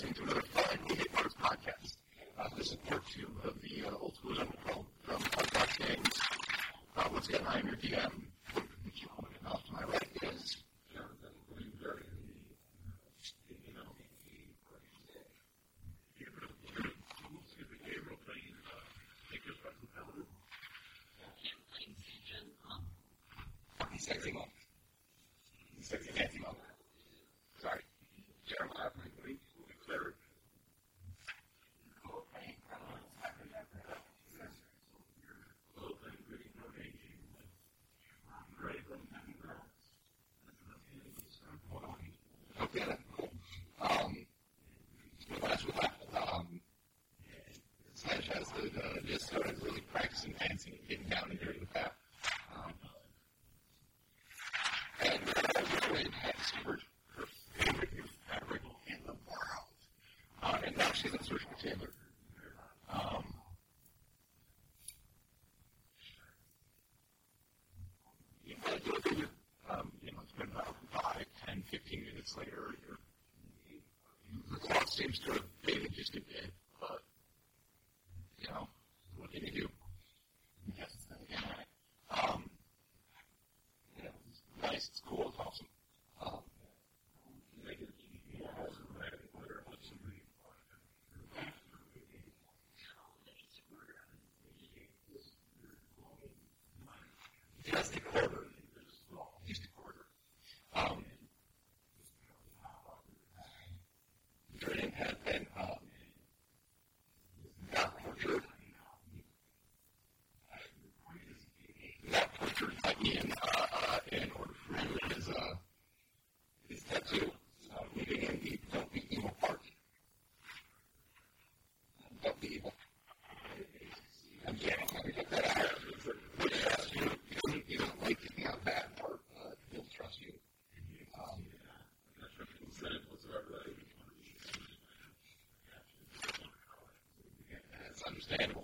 blessing to her. started really practicing dancing. and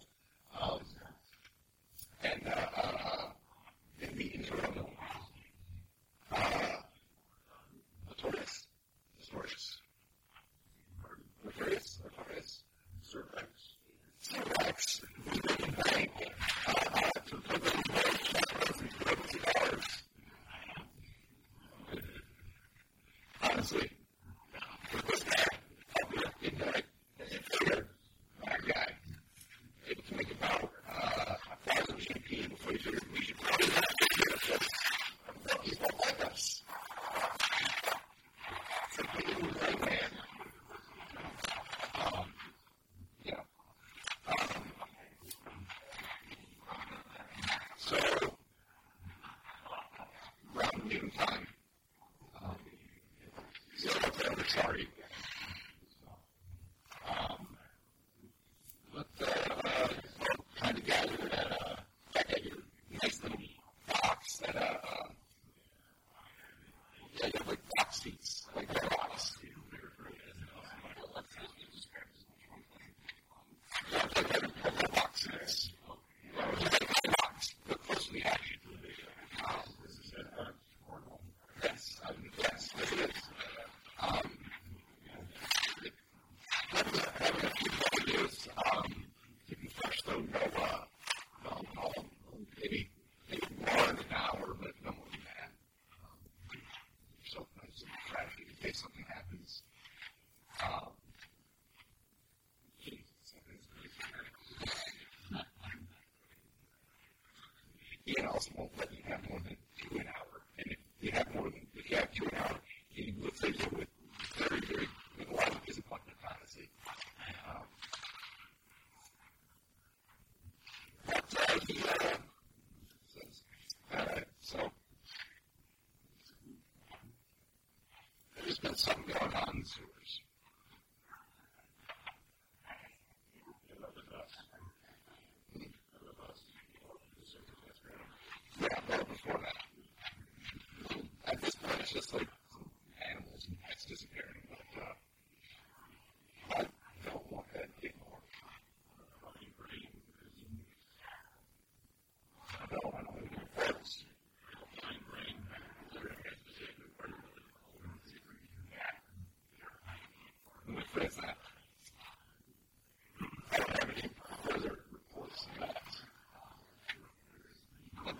possible that you have more than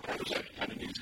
I was at, at a new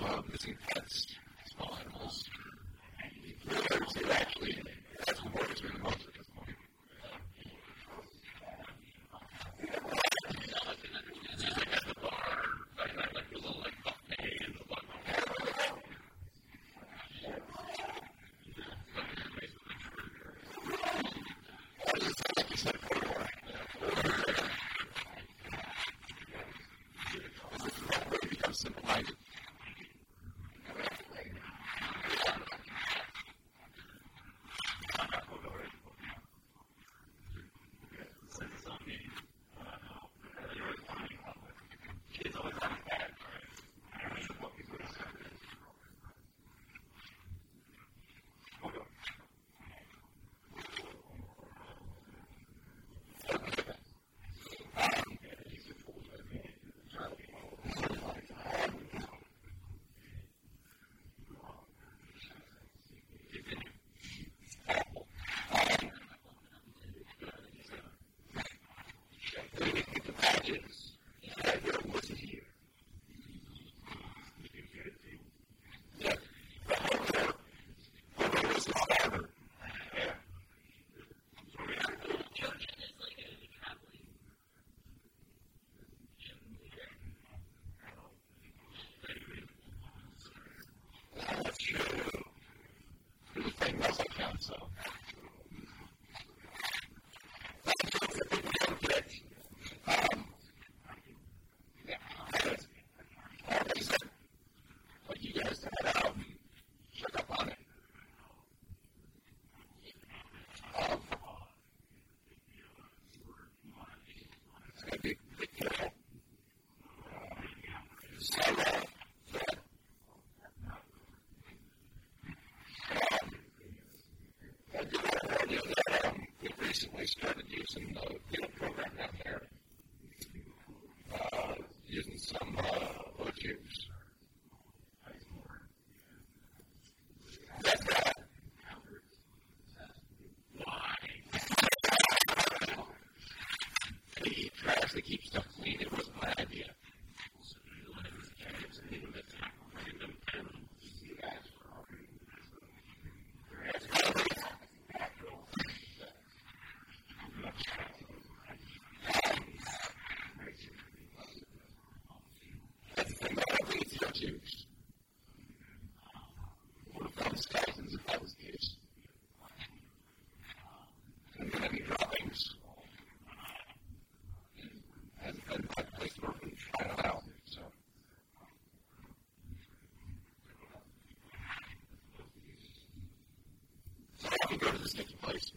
love is enhanced imagine Started using the field program down there. taking place.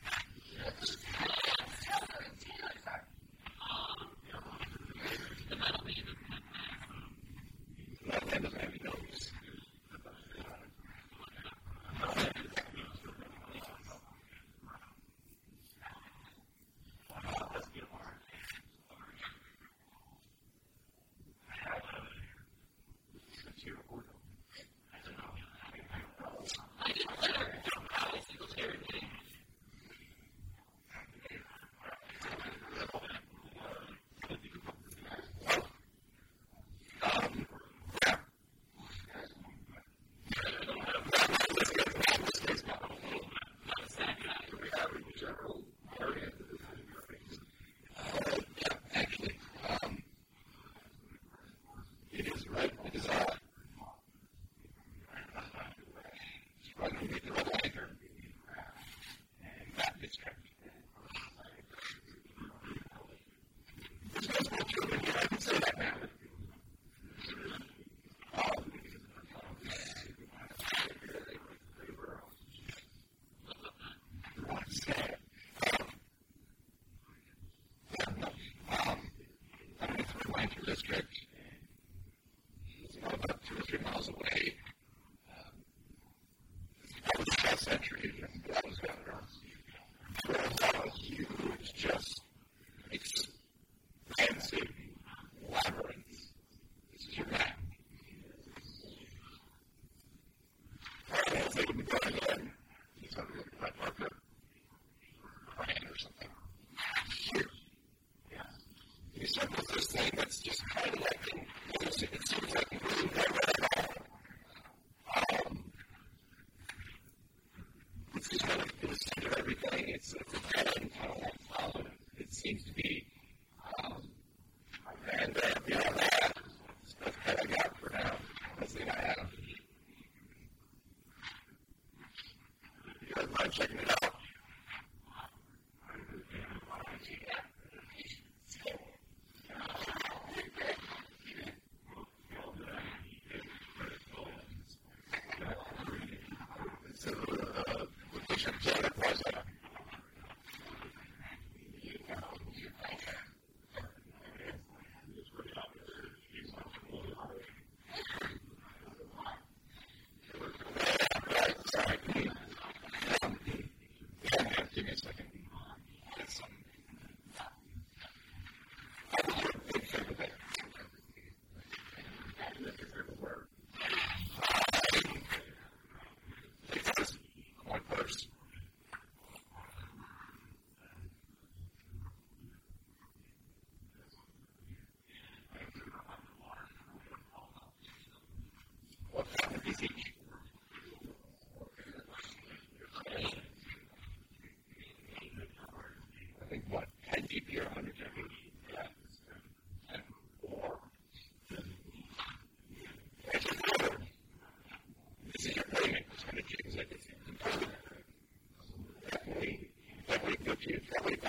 that's correct. Makes that things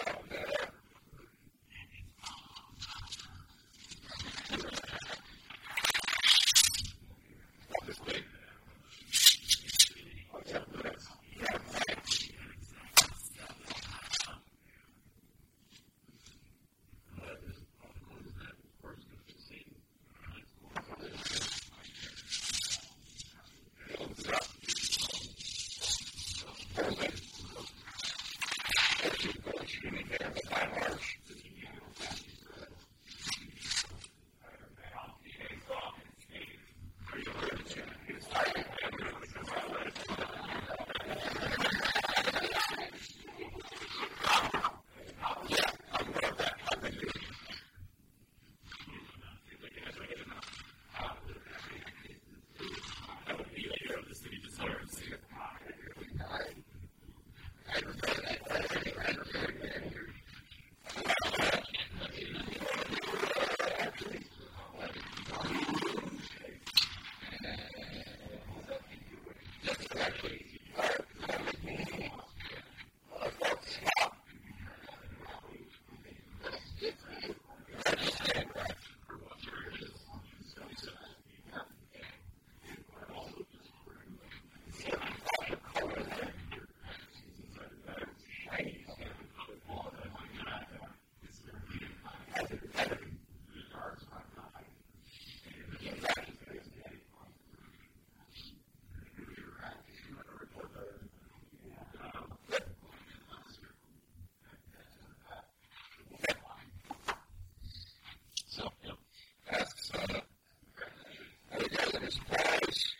like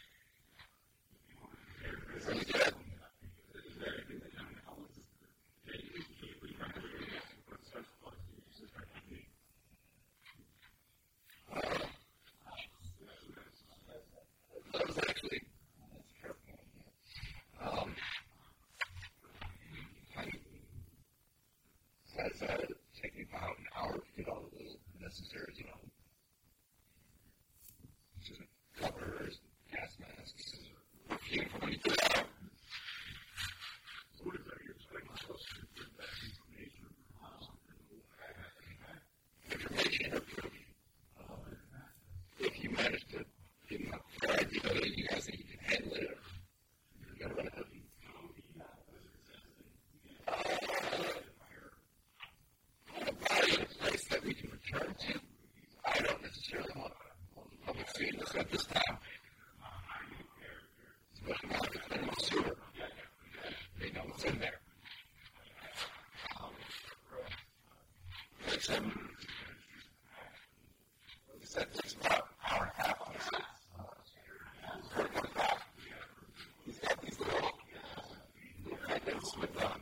in a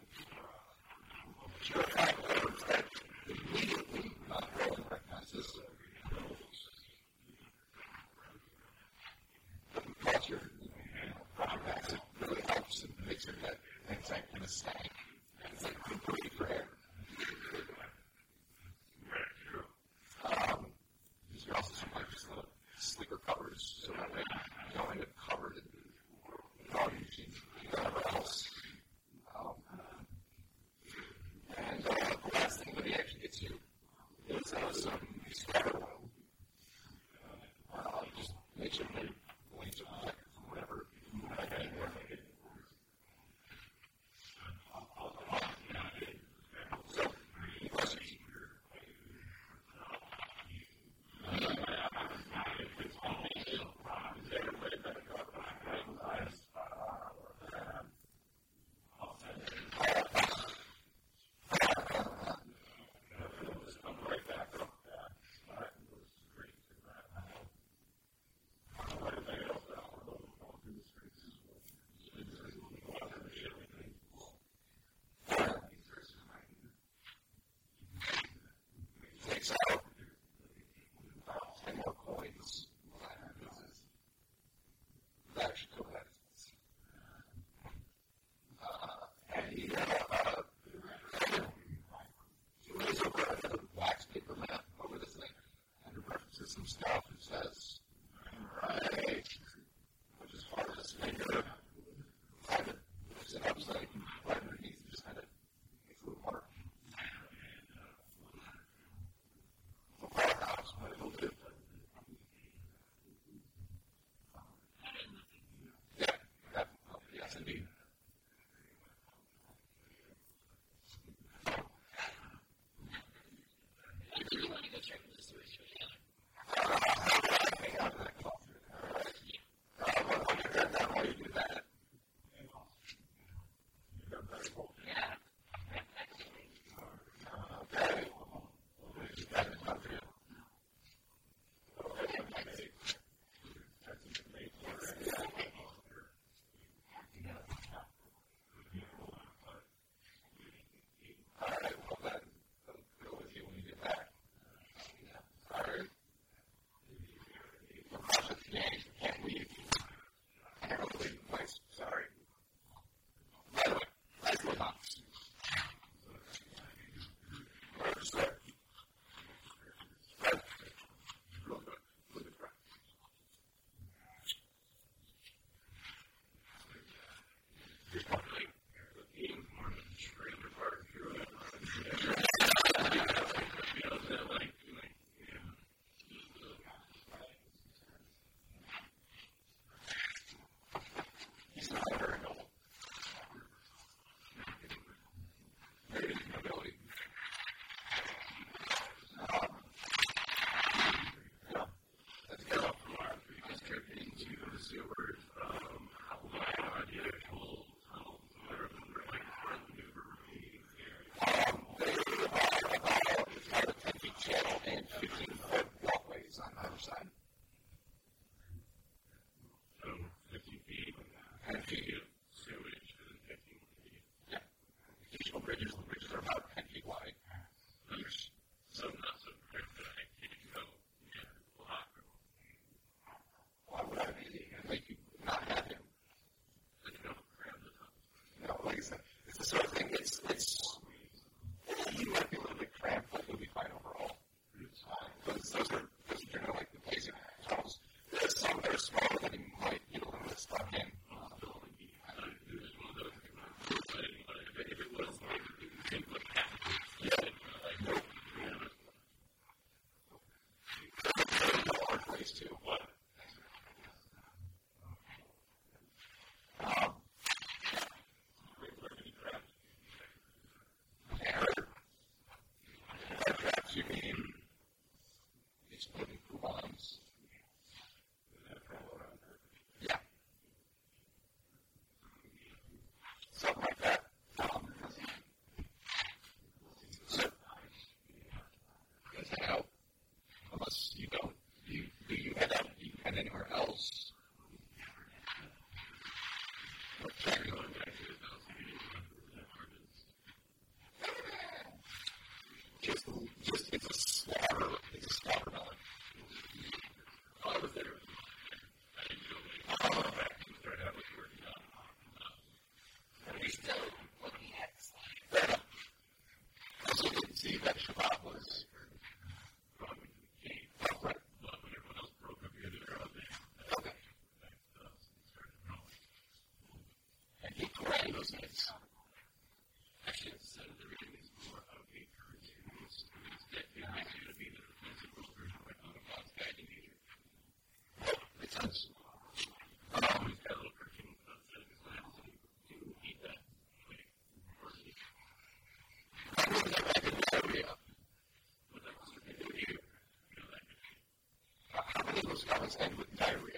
I was in diarrhea.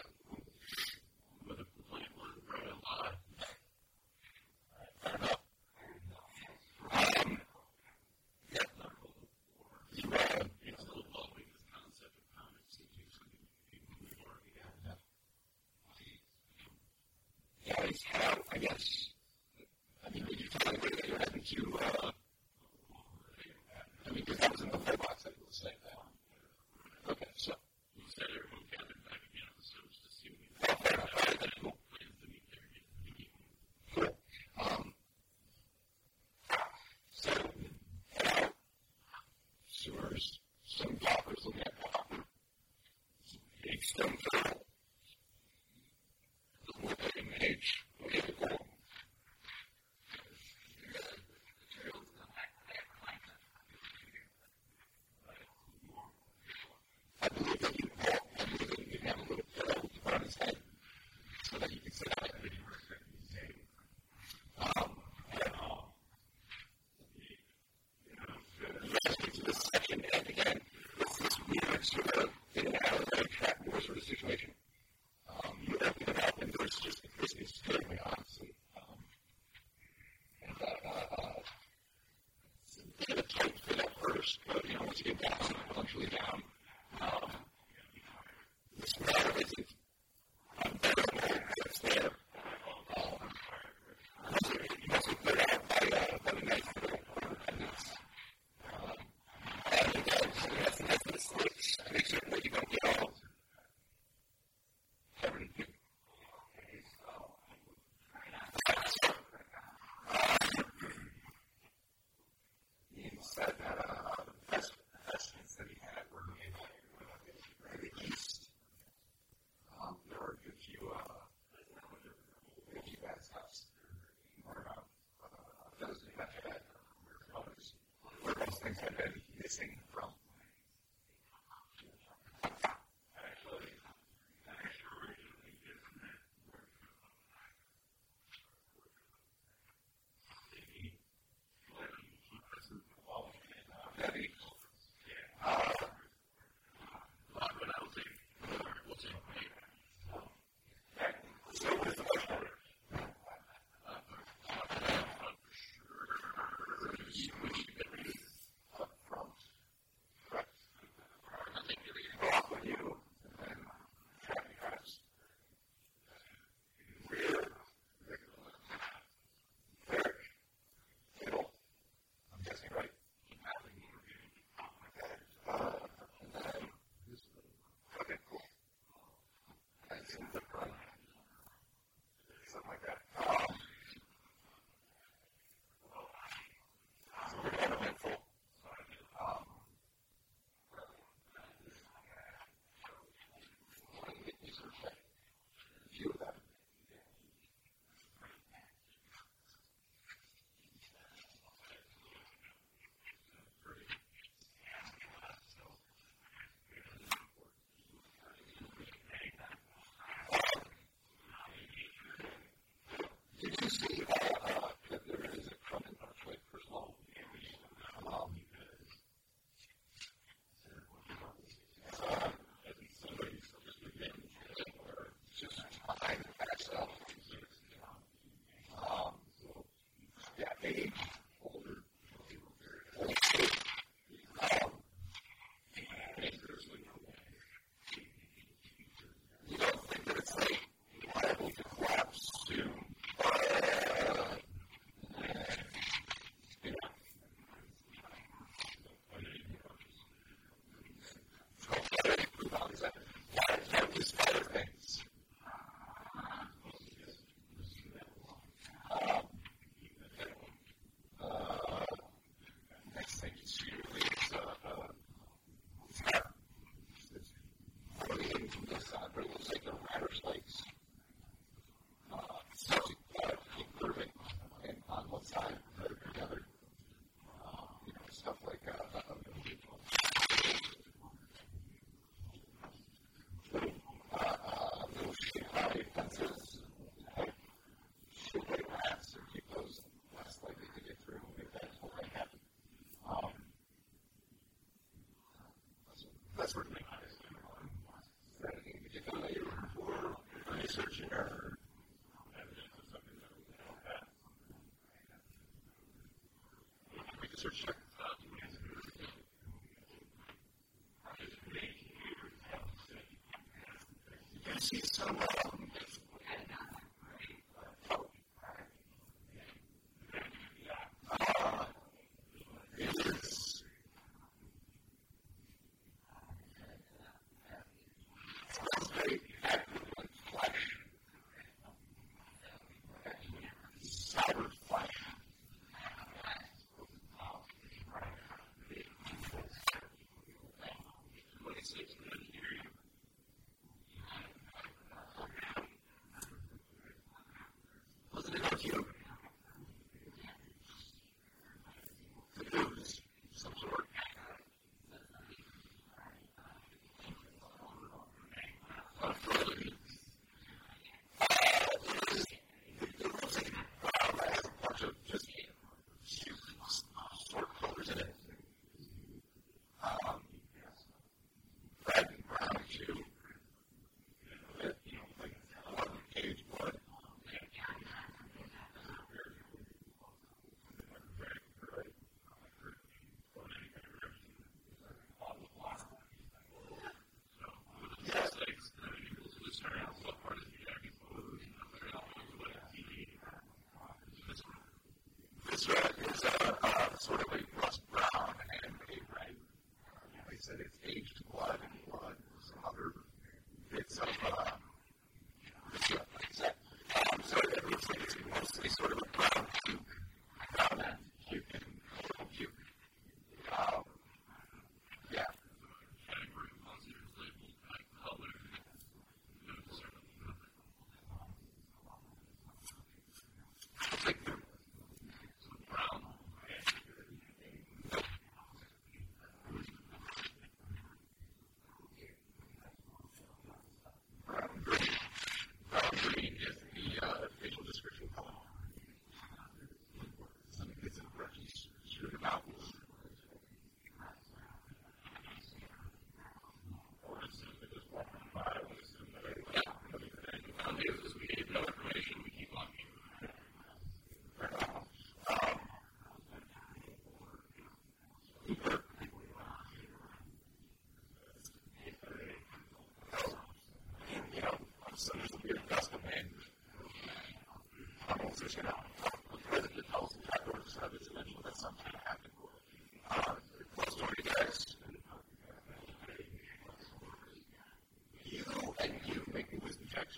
system. get down, intellectually down. page. censorship Yes, he's so well.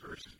verses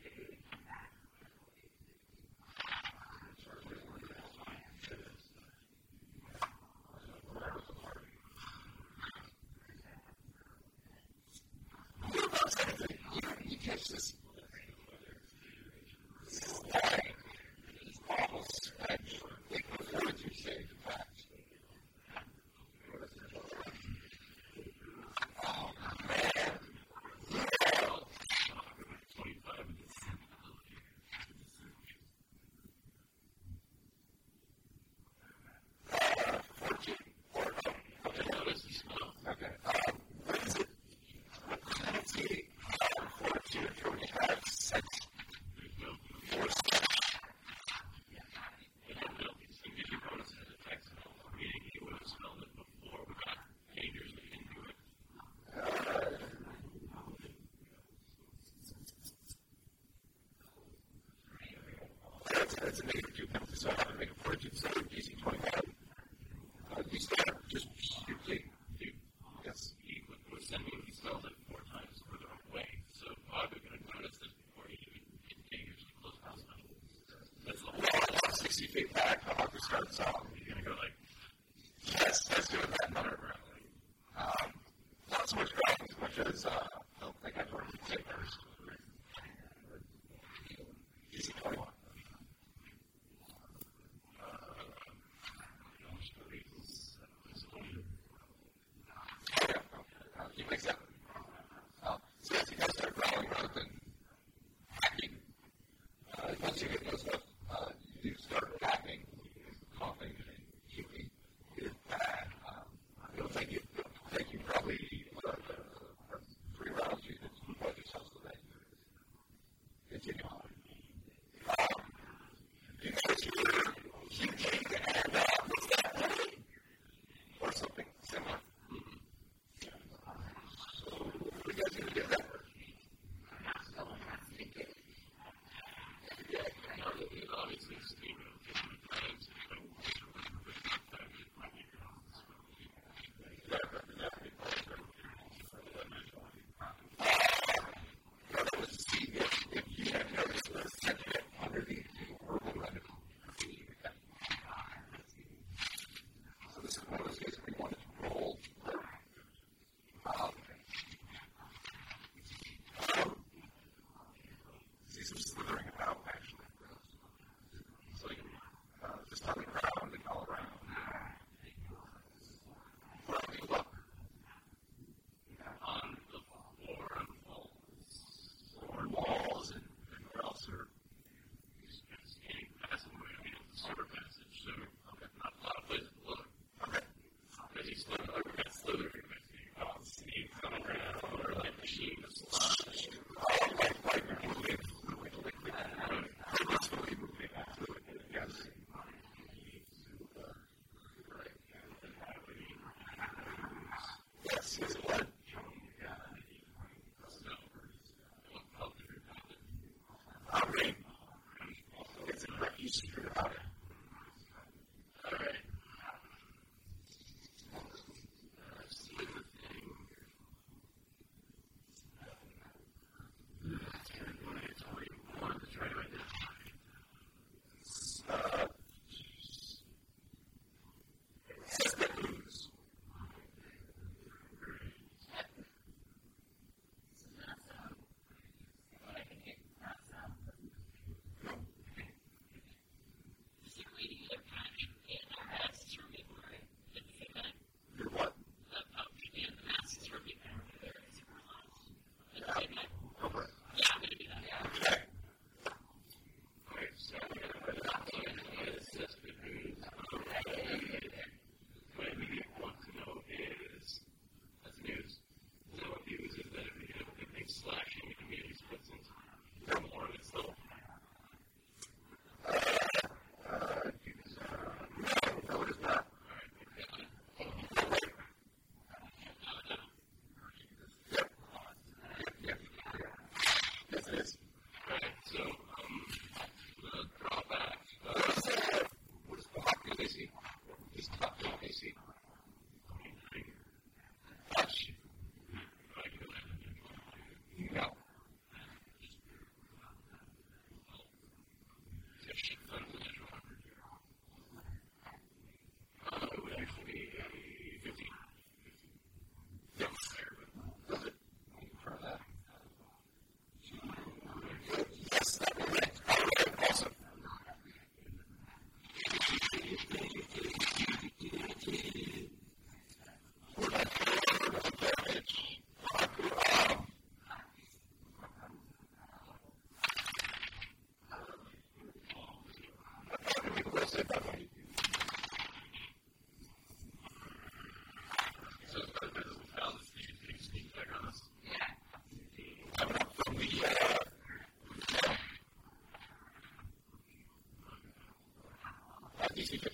that's a negative 2 penalty, so I have to make a 42 20 ich sicher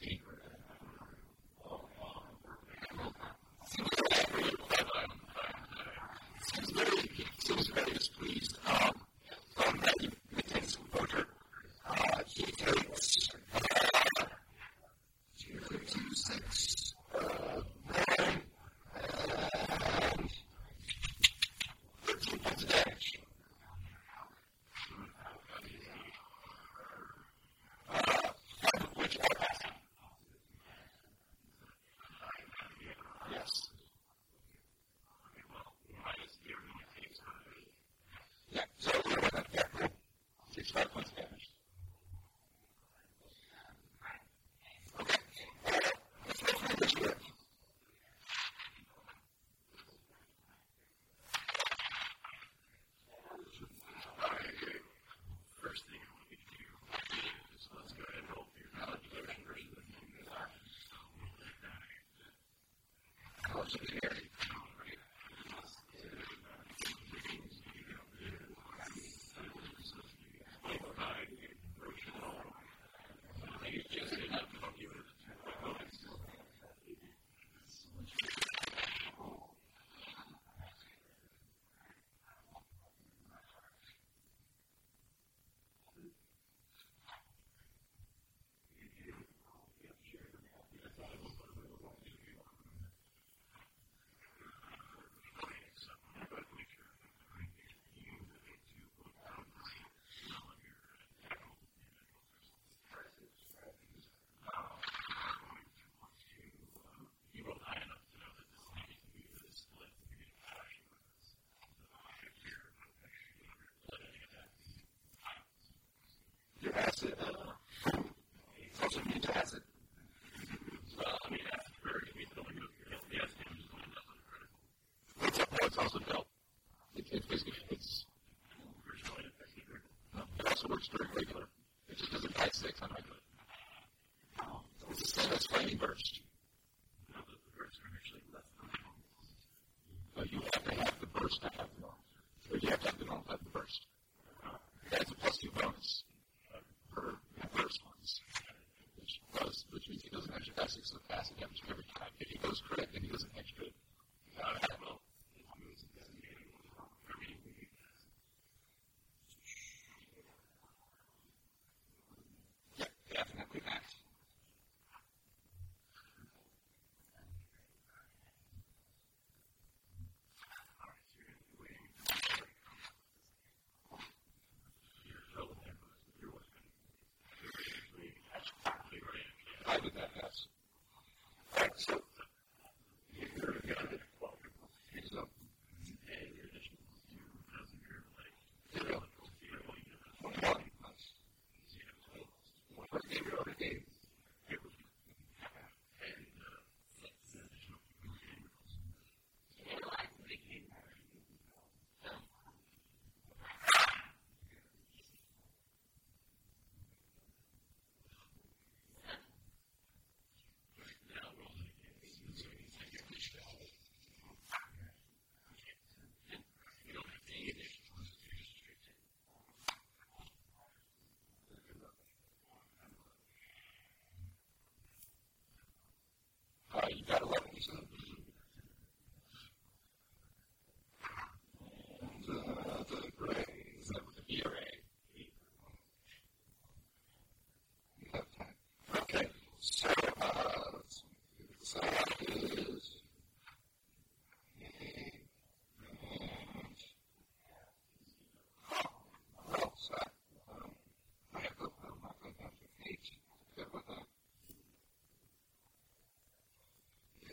you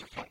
music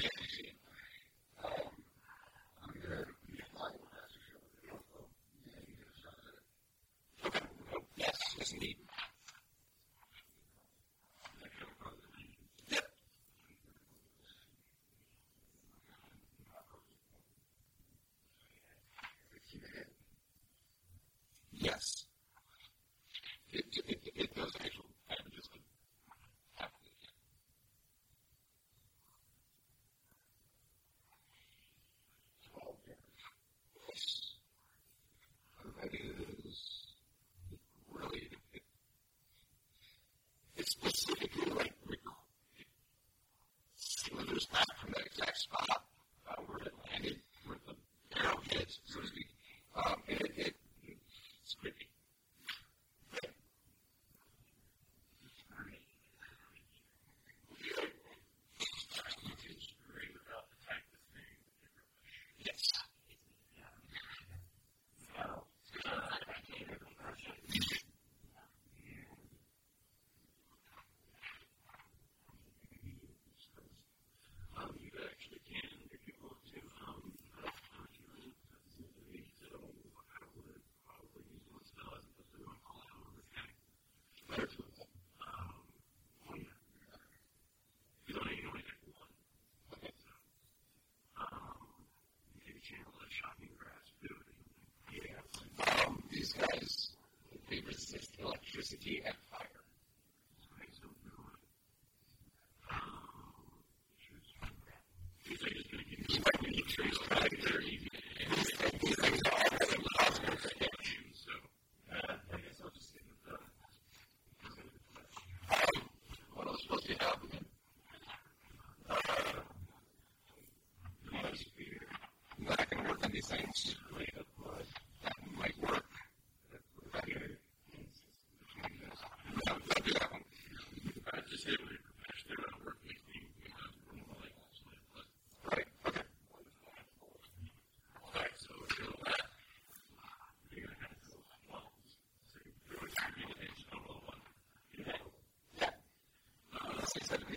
electricity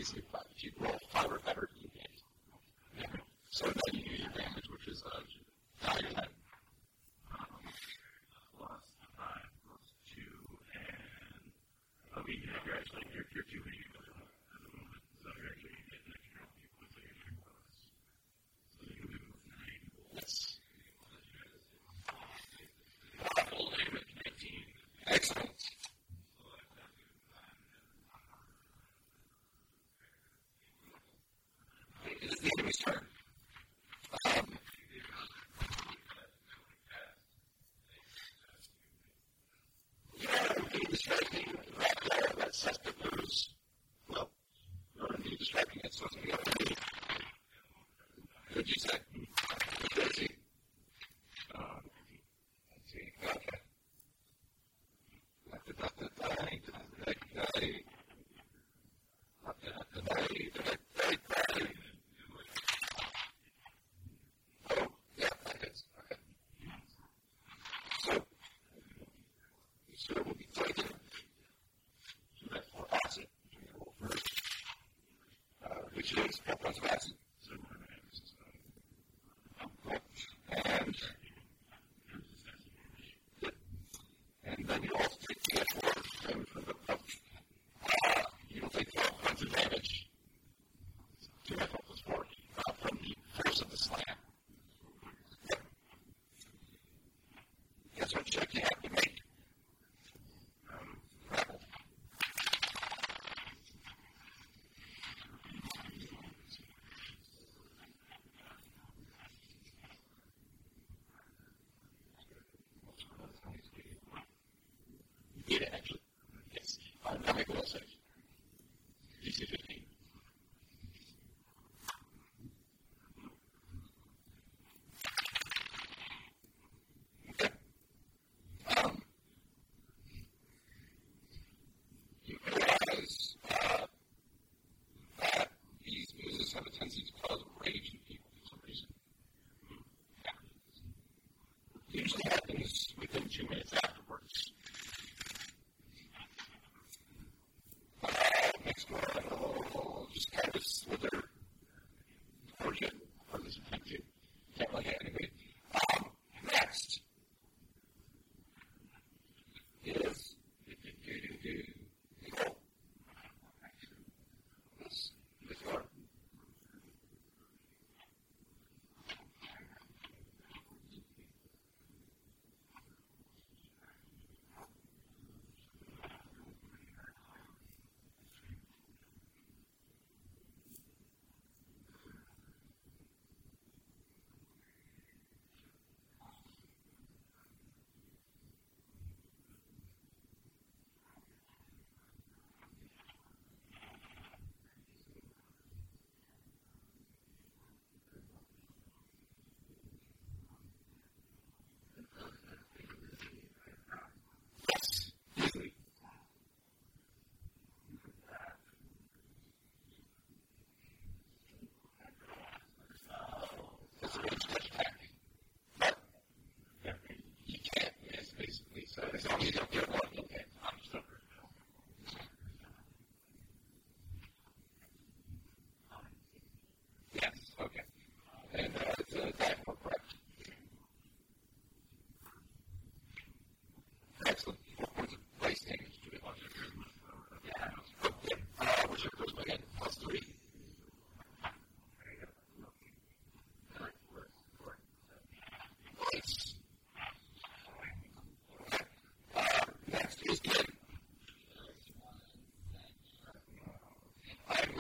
basically five. If you roll five or better,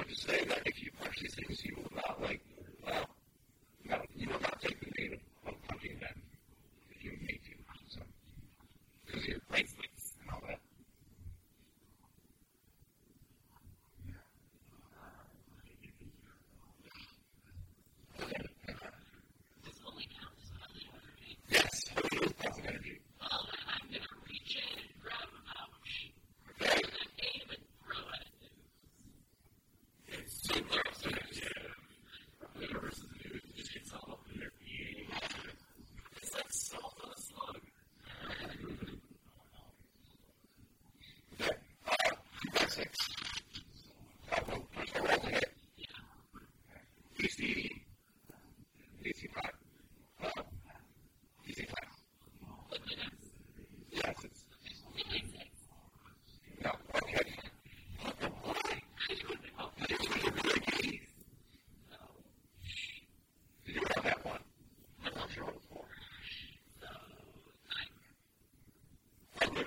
To say that if you watch these things, you will not like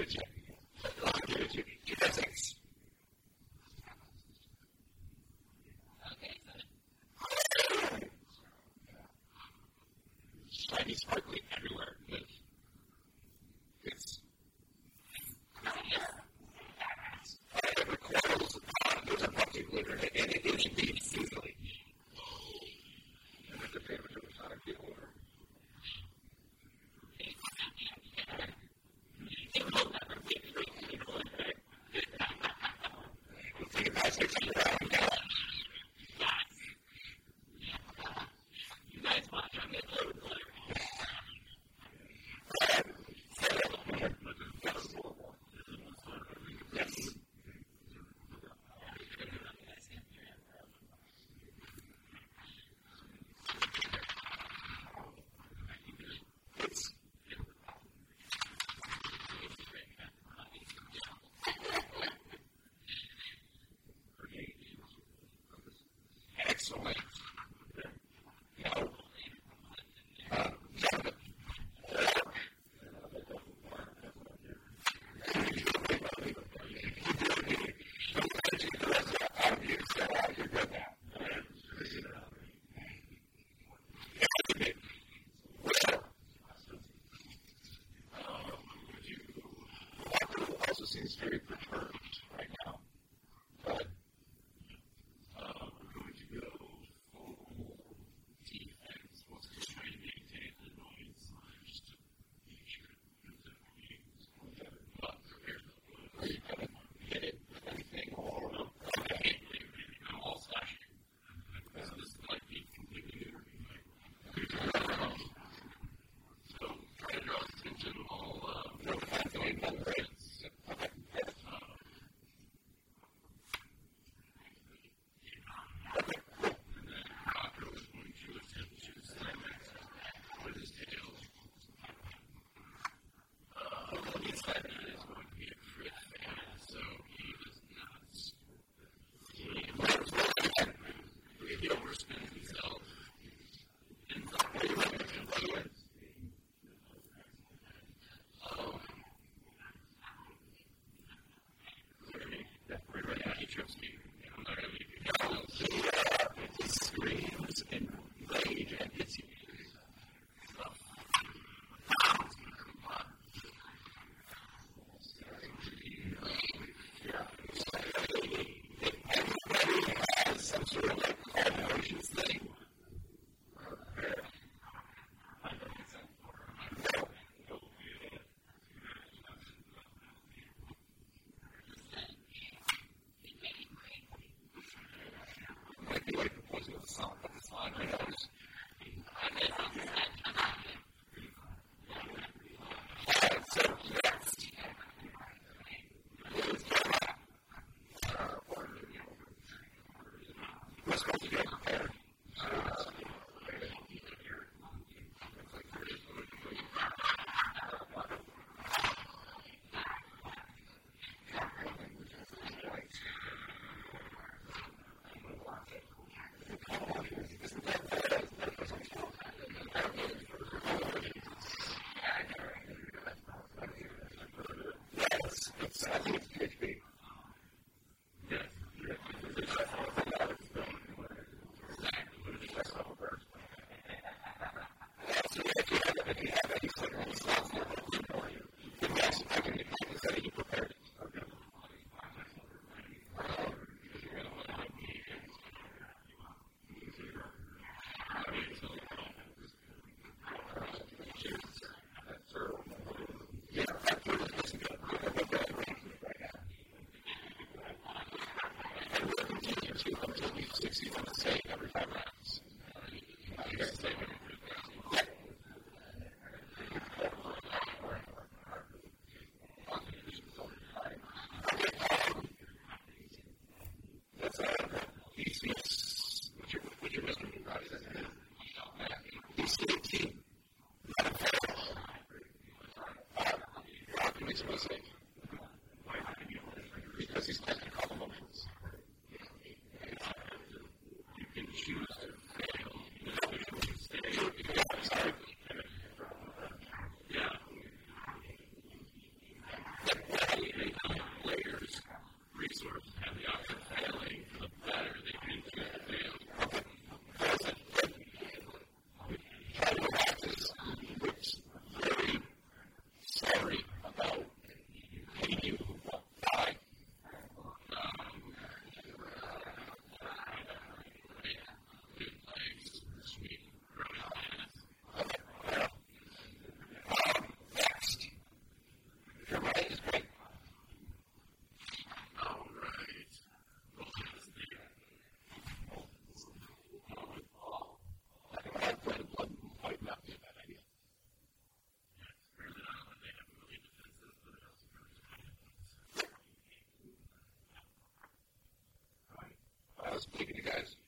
activity I think very you have speaking to guys.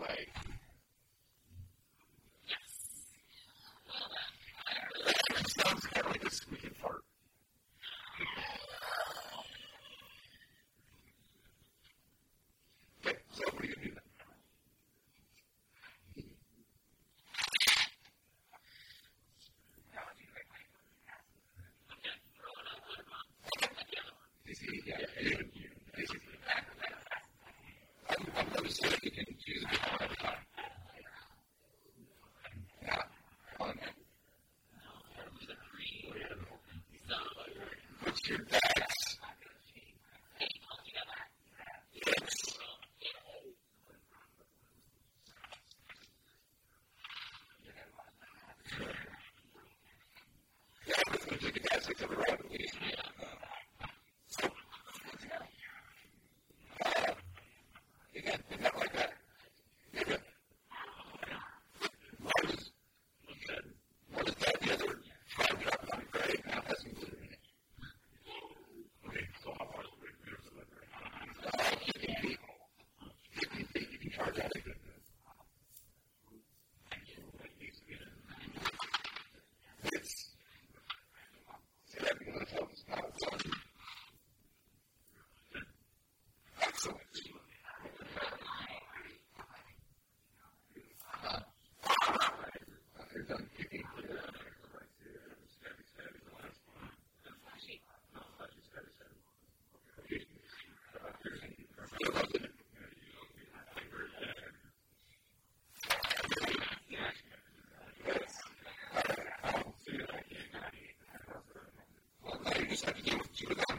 To 違うか?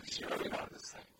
things. Really want this thing.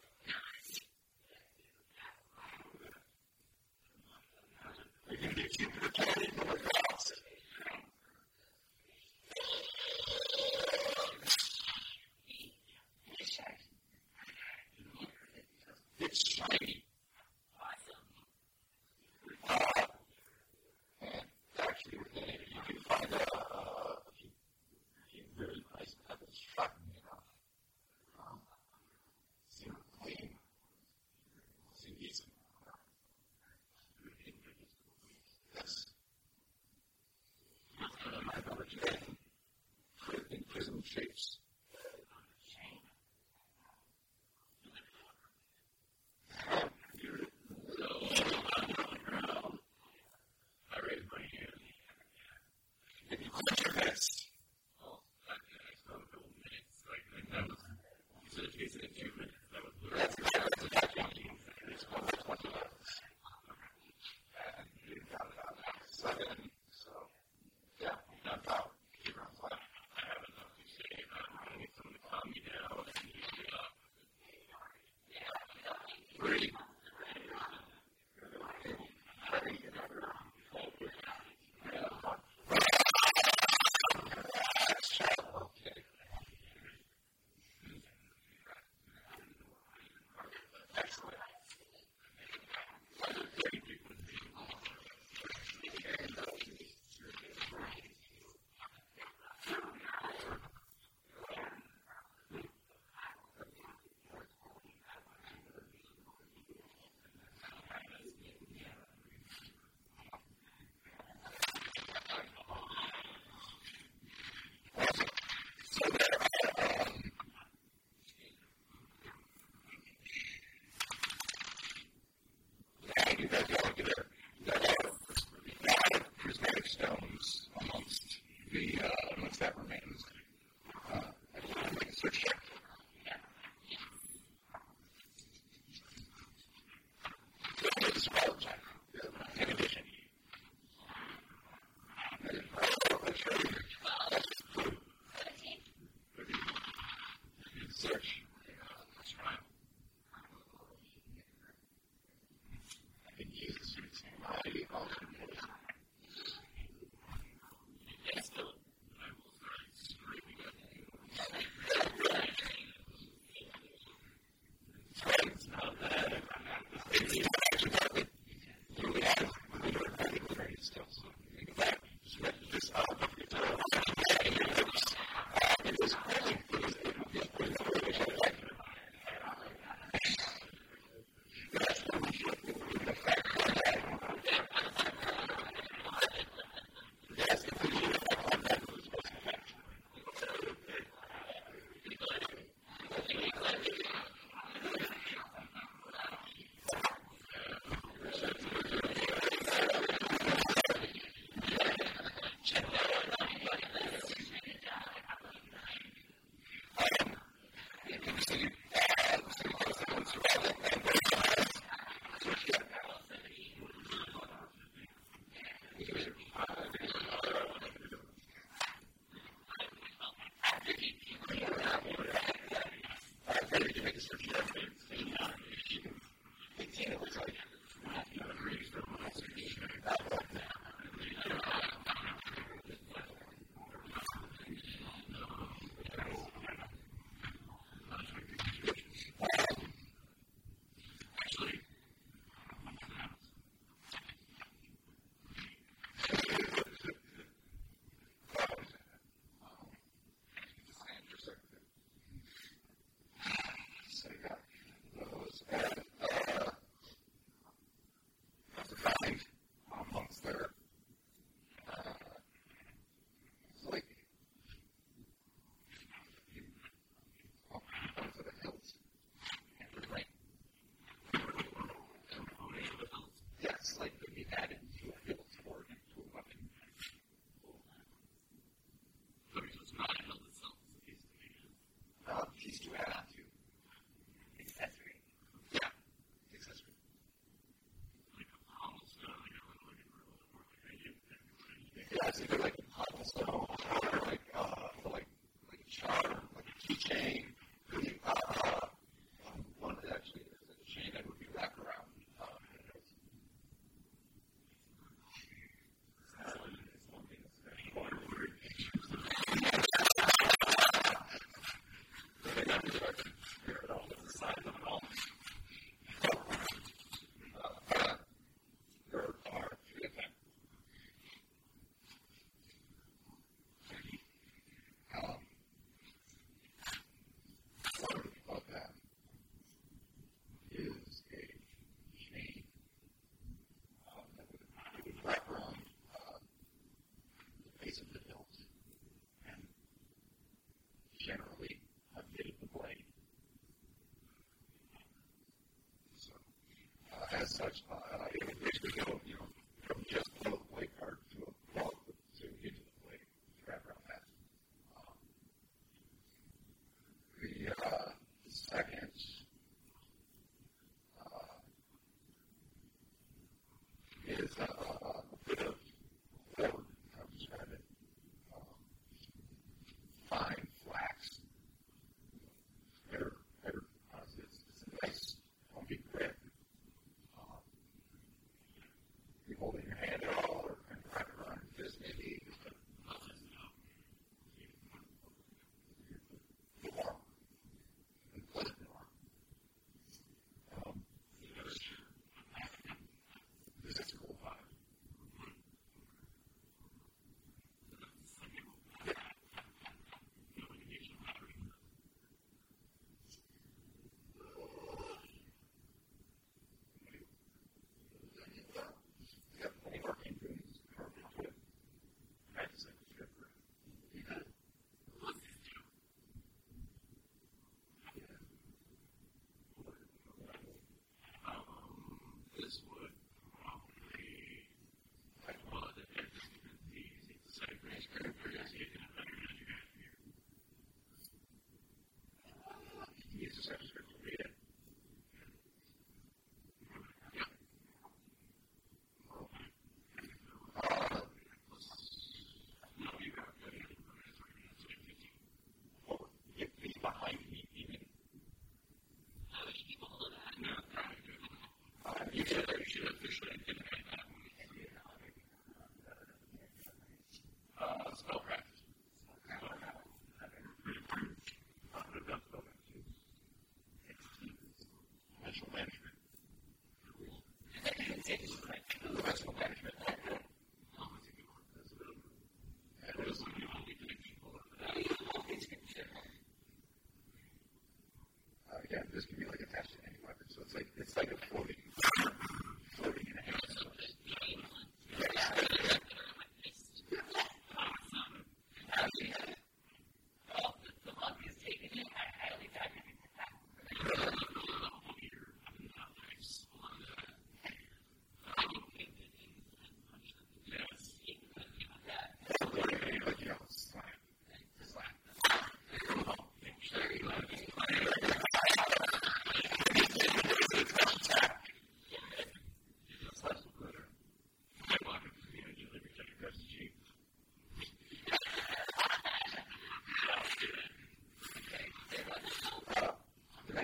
this can be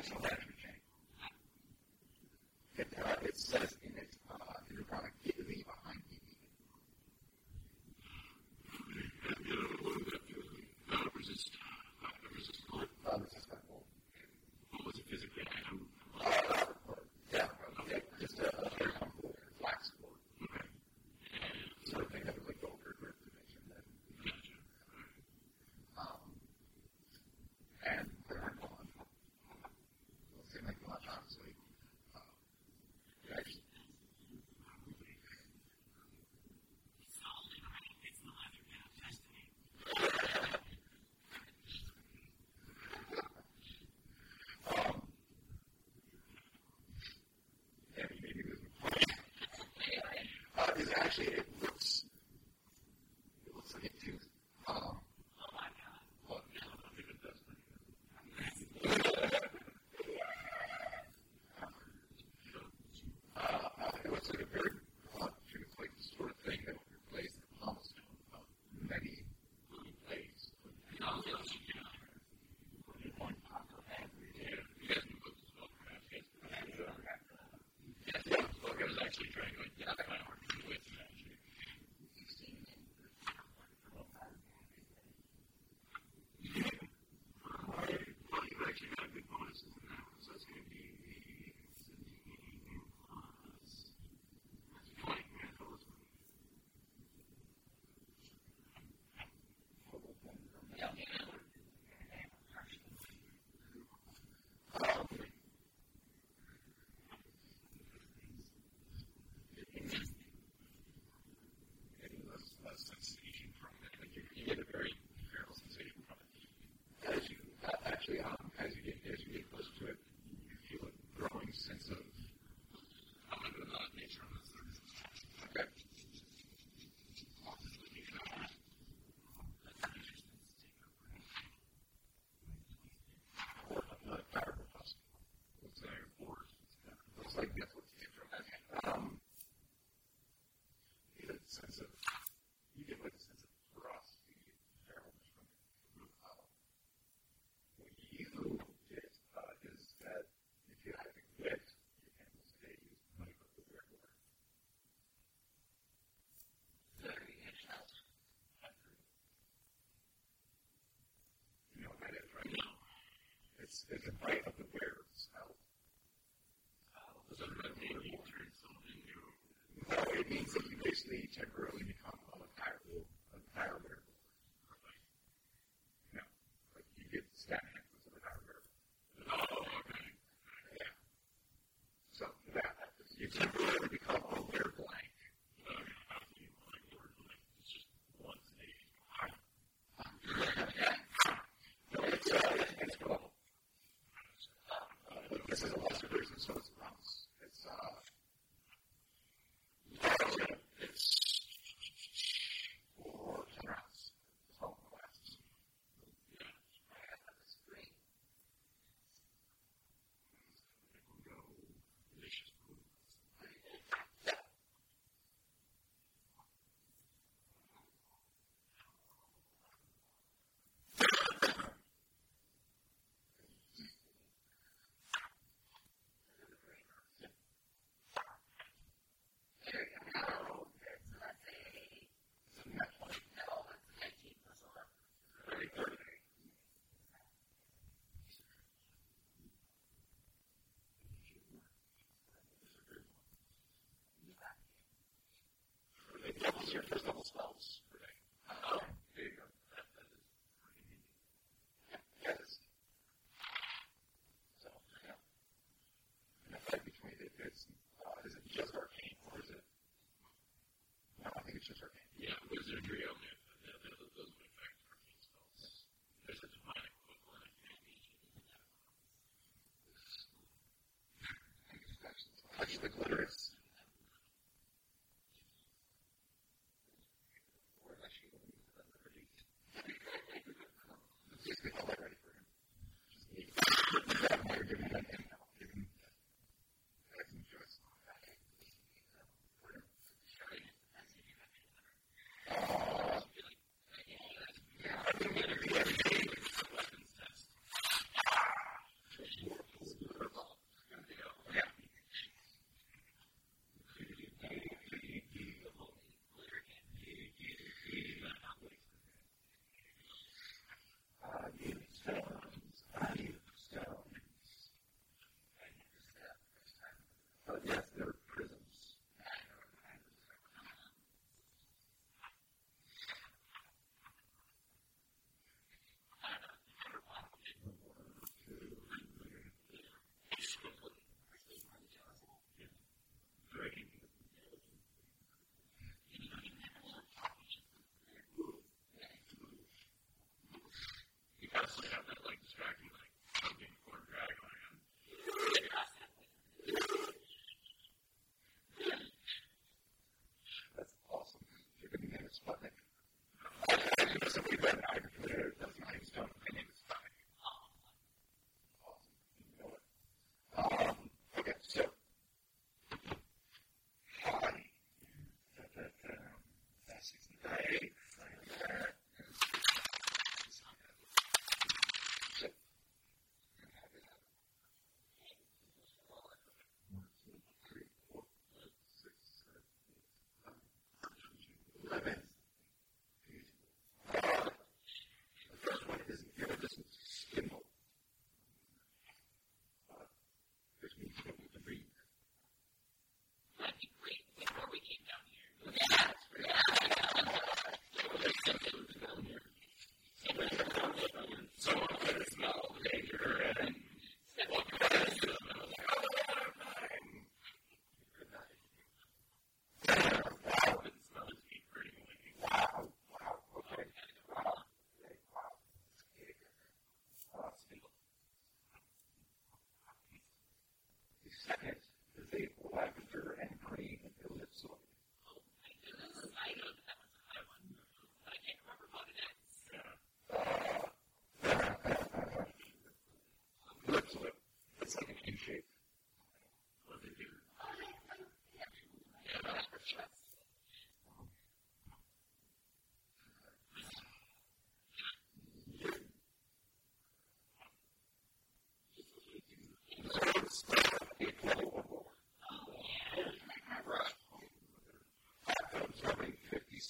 sense of incandescent blue sphere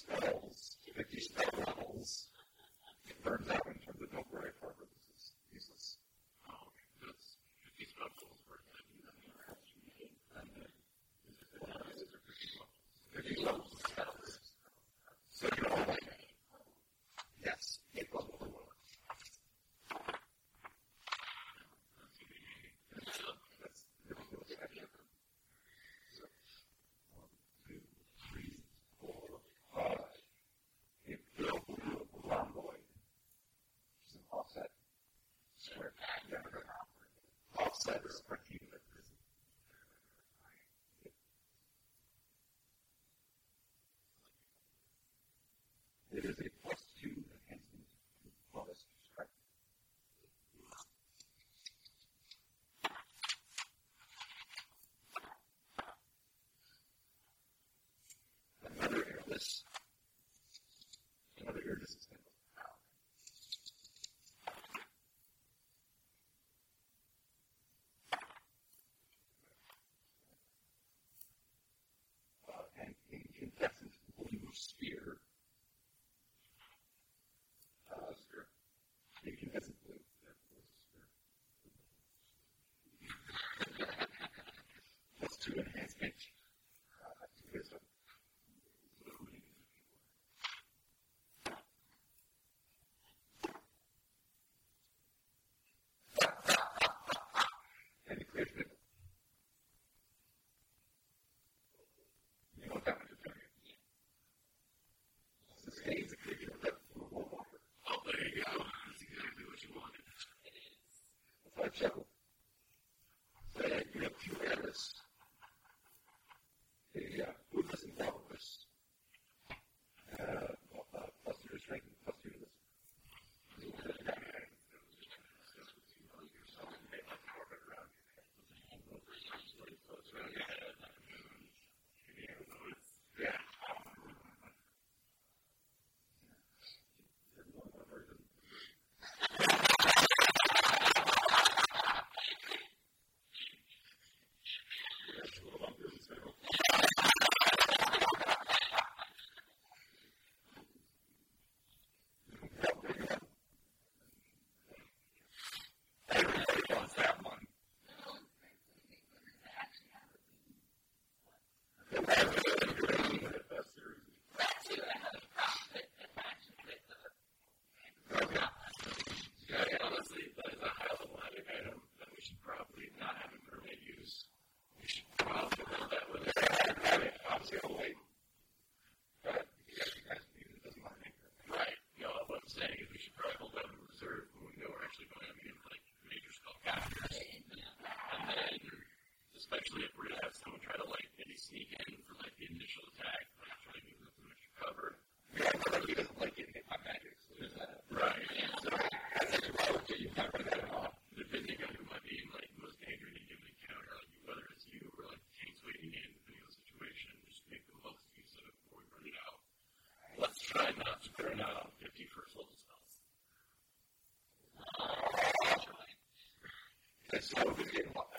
Thank you. fier usually at the five. It's